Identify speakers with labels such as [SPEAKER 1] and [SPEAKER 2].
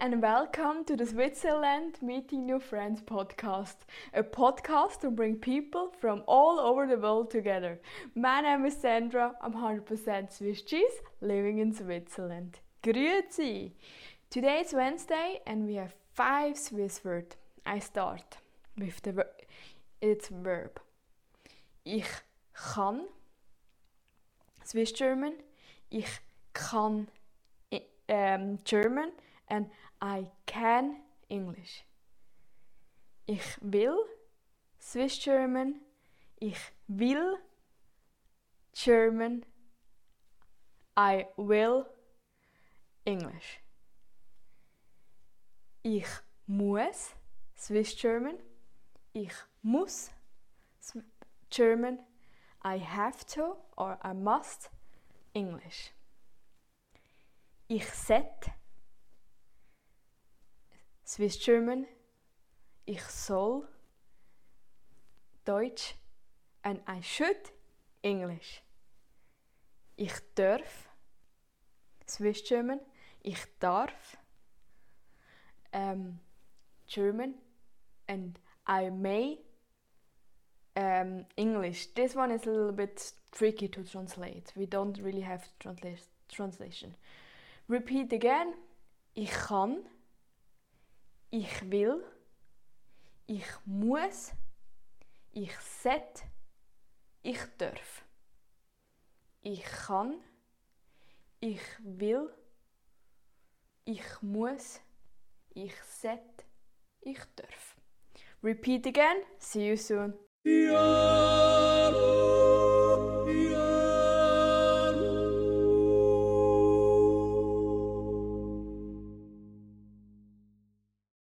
[SPEAKER 1] and welcome to the Switzerland Meeting New Friends podcast, a podcast to bring people from all over the world together. My name is Sandra, I'm 100% Swiss cheese, living in Switzerland. Grüezi! Today is Wednesday and we have five Swiss words. I start with the ver- its verb. Ich kann Swiss German. Ich kann um, German and I can English. Ich will Swiss German. Ich will German. I will English. Ich muss Swiss German. Ich muss German. I have to or I must English. Ich set Swiss German. Ich soll Deutsch and I should English. Ich darf Swiss German. Ich darf um, German and I may um, English. This one is a little bit tricky to translate. We don't really have transla translation. Repeat again. Ich kann. Ich will. Ich muss. Ich set. Ich darf. Ich kann. Ich will. Ich muss. Ich set. Ich darf. Repeat again. See you soon.
[SPEAKER 2] Ja.